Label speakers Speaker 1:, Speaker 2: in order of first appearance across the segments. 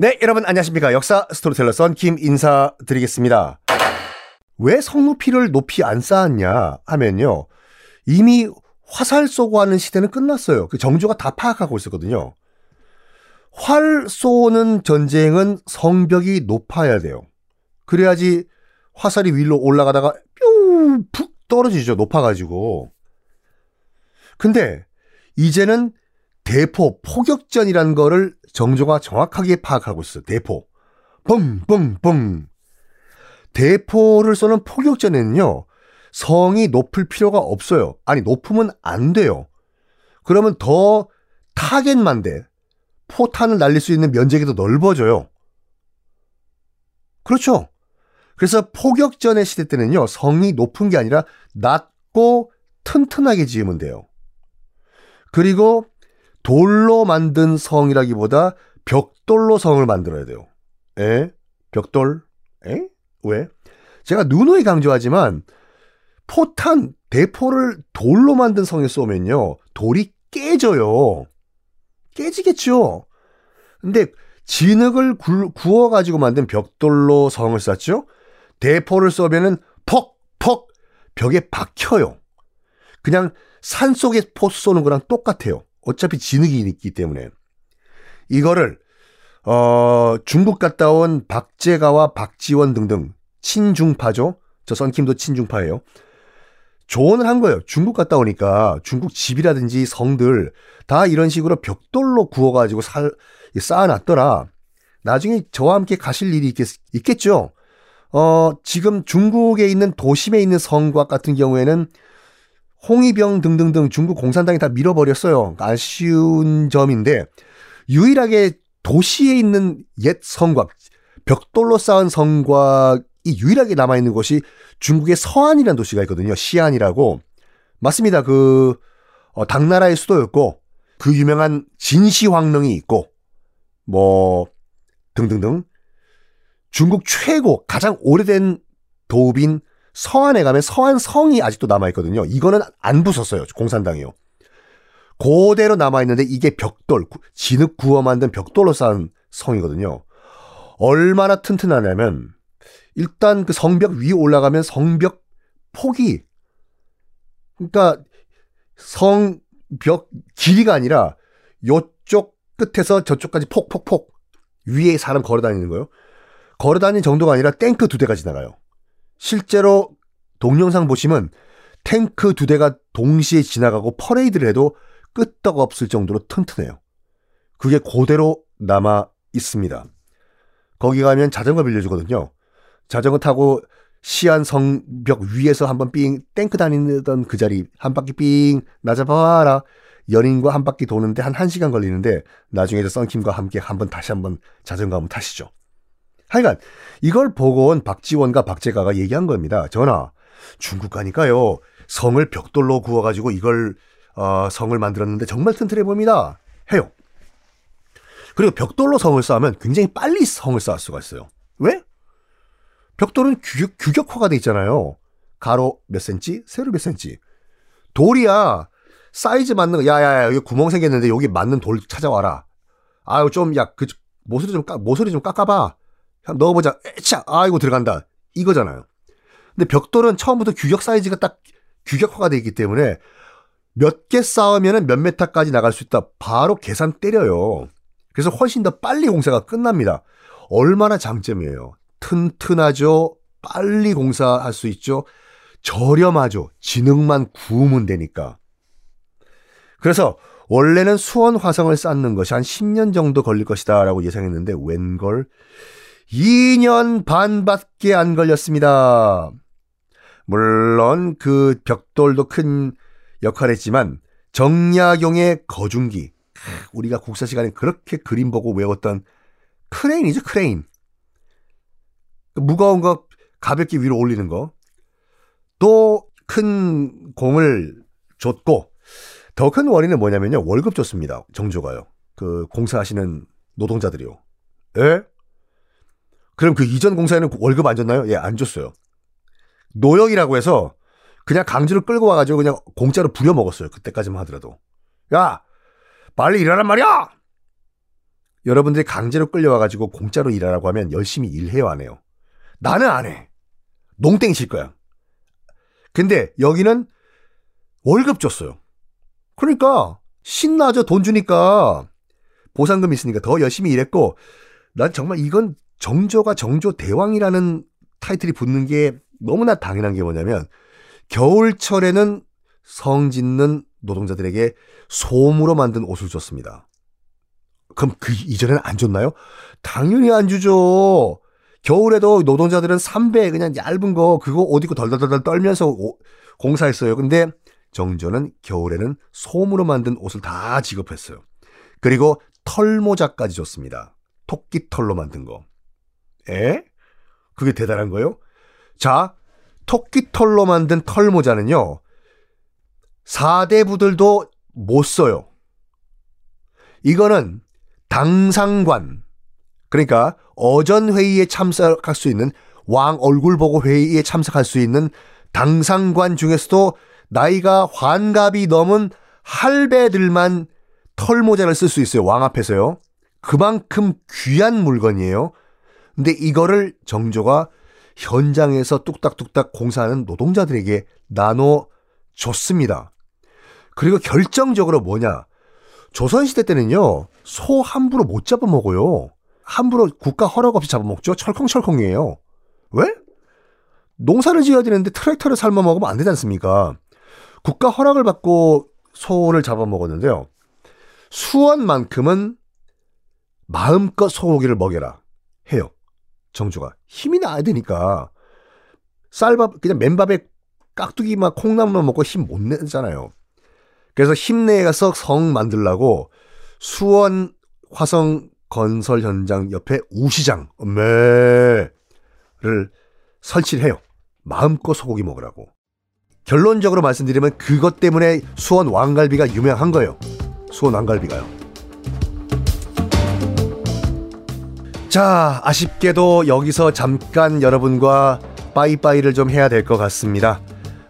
Speaker 1: 네, 여러분 안녕하십니까. 역사 스토리텔러 썬킴 인사드리겠습니다. 왜 성높이를 높이 안 쌓았냐 하면요. 이미 화살 쏘고 하는 시대는 끝났어요. 그 정조가 다 파악하고 있었거든요. 활 쏘는 전쟁은 성벽이 높아야 돼요. 그래야지 화살이 위로 올라가다가 뾰 푹 떨어지죠. 높아가지고. 근데 이제는 대포, 포격전이라는 거를 정조가 정확하게 파악하고 있어요. 대포. 뻥뻥뻥. 대포를 쏘는 포격전에는요. 성이 높을 필요가 없어요. 아니 높으면 안 돼요. 그러면 더 타겟만 돼. 포탄을 날릴 수 있는 면적이 더 넓어져요. 그렇죠. 그래서 포격전의 시대 때는요. 성이 높은 게 아니라 낮고 튼튼하게 지으면 돼요. 그리고 돌로 만든 성이라기보다 벽돌로 성을 만들어야 돼요. 에? 벽돌? 에? 왜? 제가 누누이 강조하지만 포탄, 대포를 돌로 만든 성에 쏘면요. 돌이 깨져요. 깨지겠죠. 근데 진흙을 구워가지고 만든 벽돌로 성을 쐈죠. 대포를 쏘면은 퍽 퍽 벽에 박혀요. 그냥 산 속에 포 쏘는 거랑 똑같아요. 어차피 진흙이 있기 때문에. 이거를 어, 중국 갔다 온 박재가와 박지원 등등 친중파죠. 저 썬킴도 친중파예요. 조언을 한 거예요. 중국 갔다 오니까 중국 집이라든지 성들 다 이런 식으로 벽돌로 구워가지고 살, 쌓아놨더라. 나중에 저와 함께 가실 일이 있겠, 있겠죠. 어, 지금 중국에 있는 도심에 있는 성곽 같은 경우에는 홍위병 등등등 중국 공산당이 다 밀어버렸어요. 아쉬운 점인데 유일하게 도시에 있는 옛 성곽, 벽돌로 쌓은 성곽이 유일하게 남아있는 곳이 중국의 서안이라는 도시가 있거든요. 시안이라고. 맞습니다. 그, 어, 당나라의 수도였고, 그 유명한 진시황릉이 있고, 뭐, 등등등. 중국 최고, 가장 오래된 도읍인 서안에 가면 서안 성이 아직도 남아있거든요. 이거는 안 부쉈어요. 공산당이요. 그대로 남아있는데 이게 벽돌, 진흙 구워 만든 벽돌로 쌓은 성이거든요. 얼마나 튼튼하냐면, 일단 그 성벽 위에 올라가면 성벽 폭이, 그러니까 성벽 길이가 아니라 요쪽 끝에서 저쪽까지 폭폭폭 위에 사람 걸어 다니는 거예요. 걸어 다니는 정도가 아니라 탱크 두 대가 지나가요. 실제로 동영상 보시면 탱크 두 대가 동시에 지나가고 퍼레이드를 해도 끄떡없을 정도로 튼튼해요. 그게 그대로 남아 있습니다. 거기 가면 자전거 빌려주거든요. 자전거 타고 시안 성벽 위에서 한번 삥 탱크 다니던 그 자리 한 바퀴 삥 나잡아라 연인과 한 바퀴 도는데 한 1시간 걸리는데 나중에 썬킴과 함께 한번 다시 한번 자전거 한번 타시죠. 하여간 이걸 보고 온 박지원과 박재가가 얘기한 겁니다. 전하, 중국 가니까요. 성을 벽돌로 구워가지고 이걸 어, 성을 만들었는데 정말 튼튼해 보입니다. 해요. 그리고 벽돌로 성을 쌓으면 굉장히 빨리 성을 쌓을 수가 있어요. 왜? 벽돌은 규격, 규격화가 돼 있잖아요. 가로 몇 센치, 세로 몇 센치. 돌이야 사이즈 맞는 거. 야야야 여기 구멍 생겼는데 여기 맞는 돌 찾아와라. 아유 좀 야 그 모서리 좀 까, 모서리 좀 깎아봐. 넣어보자. 에차! 아이고, 들어간다. 이거잖아요. 근데 벽돌은 처음부터 규격 사이즈가 딱 규격화가 되어 있기 때문에 몇 개 쌓으면 몇 메타까지 나갈 수 있다. 바로 계산 때려요. 그래서 훨씬 더 빨리 공사가 끝납니다. 얼마나 장점이에요. 튼튼하죠. 빨리 공사할 수 있죠. 저렴하죠. 진흙만 구우면 되니까. 그래서 원래는 수원 화성을 쌓는 것이 한 10년 정도 걸릴 것이다라고 예상했는데 웬걸 2년 반밖에 안 걸렸습니다. 물론 그 벽돌도 큰 역할을 했지만 정약용의 거중기 우리가 국사 시간에 그렇게 그림 보고 외웠던 크레인이죠 크레인 무거운 거 가볍게 위로 올리는 거 또 큰 공을 줬고 더 큰 원인은 뭐냐면요 월급 줬습니다 정조가요 그 공사하시는 노동자들이요 예? 그럼 그 이전 공사에는 월급 안 줬나요? 예, 안 줬어요. 노역이라고 해서 그냥 강제로 끌고 와가지고 그냥 공짜로 부려 먹었어요. 그때까지만 하더라도. 야! 빨리 일하란 말이야! 여러분들이 강제로 끌려와가지고 공짜로 일하라고 하면 열심히 일해요, 안 해요? 나는 안 해. 농땡이 칠 거야. 근데 여기는 월급 줬어요. 그러니까 신나죠. 돈 주니까 보상금 있으니까 더 열심히 일했고 난 정말 이건 정조가 정조 대왕이라는 타이틀이 붙는 게 너무나 당연한 게 뭐냐면 겨울철에는 성 짓는 노동자들에게 솜으로 만든 옷을 줬습니다. 그럼 그 이전에는 안 줬나요? 당연히 안 주죠. 겨울에도 노동자들은 삼배 그냥 얇은 거 그거 옷 입고 덜덜덜 떨면서 오, 공사했어요. 근데 정조는 겨울에는 솜으로 만든 옷을 다 지급했어요. 그리고 털모자까지 줬습니다. 토끼 털로 만든 거. 에? 그게 대단한 거예요? 자, 토끼 털로 만든 털 모자는요, 4대 부들도 못 써요. 이거는 당상관, 그러니까 어전 회의에 참석할 수 있는 왕 얼굴 보고 회의에 참석할 수 있는 당상관 중에서도 나이가 환갑이 넘은 할배들만 털모자를 쓸 수 있어요. 왕 앞에서요. 그만큼 귀한 물건이에요. 근데 이거를 정조가 현장에서 뚝딱뚝딱 공사하는 노동자들에게 나눠 줬습니다. 그리고 결정적으로 뭐냐? 조선시대 때는요, 소 함부로 못 잡아먹어요. 함부로 국가 허락 없이 잡아먹죠? 철컹철컹이에요. 왜? 농사를 지어야 되는데 트랙터를 삶아 먹으면 안 되지 않습니까? 국가 허락을 받고 소를 잡아먹었는데요. 수원만큼은 마음껏 소고기를 먹여라 해요. 정주가 힘이 나야 되니까 쌀밥 그냥 맨밥에 깍두기 막 콩나물만 먹고 힘 못 내잖아요. 그래서 힘내가서 성 만들라고 수원 화성 건설 현장 옆에 우시장 매를 설치를 해요. 마음껏 소고기 먹으라고. 결론적으로 말씀드리면 그것 때문에 수원 왕갈비가 유명한 거예요. 수원 왕갈비가요. 자, 아쉽게도 여기서 잠깐 여러분과 빠이빠이를 좀 해야 될 것 같습니다.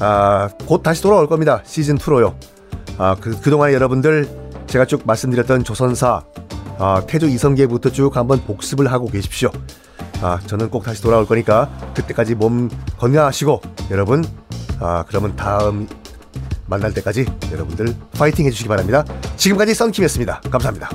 Speaker 1: 아, 곧 다시 돌아올 겁니다. 시즌 2로요. 아, 그, 그동안에 여러분들 제가 쭉 말씀드렸던 조선사, 아, 태조 이성계부터 쭉 한번 복습을 하고 계십시오. 아, 저는 꼭 다시 돌아올 거니까 그때까지 몸 건강하시고 여러분, 아, 그러면 다음 만날 때까지 여러분들 파이팅 해주시기 바랍니다. 지금까지 썬킴이었습니다. 감사합니다.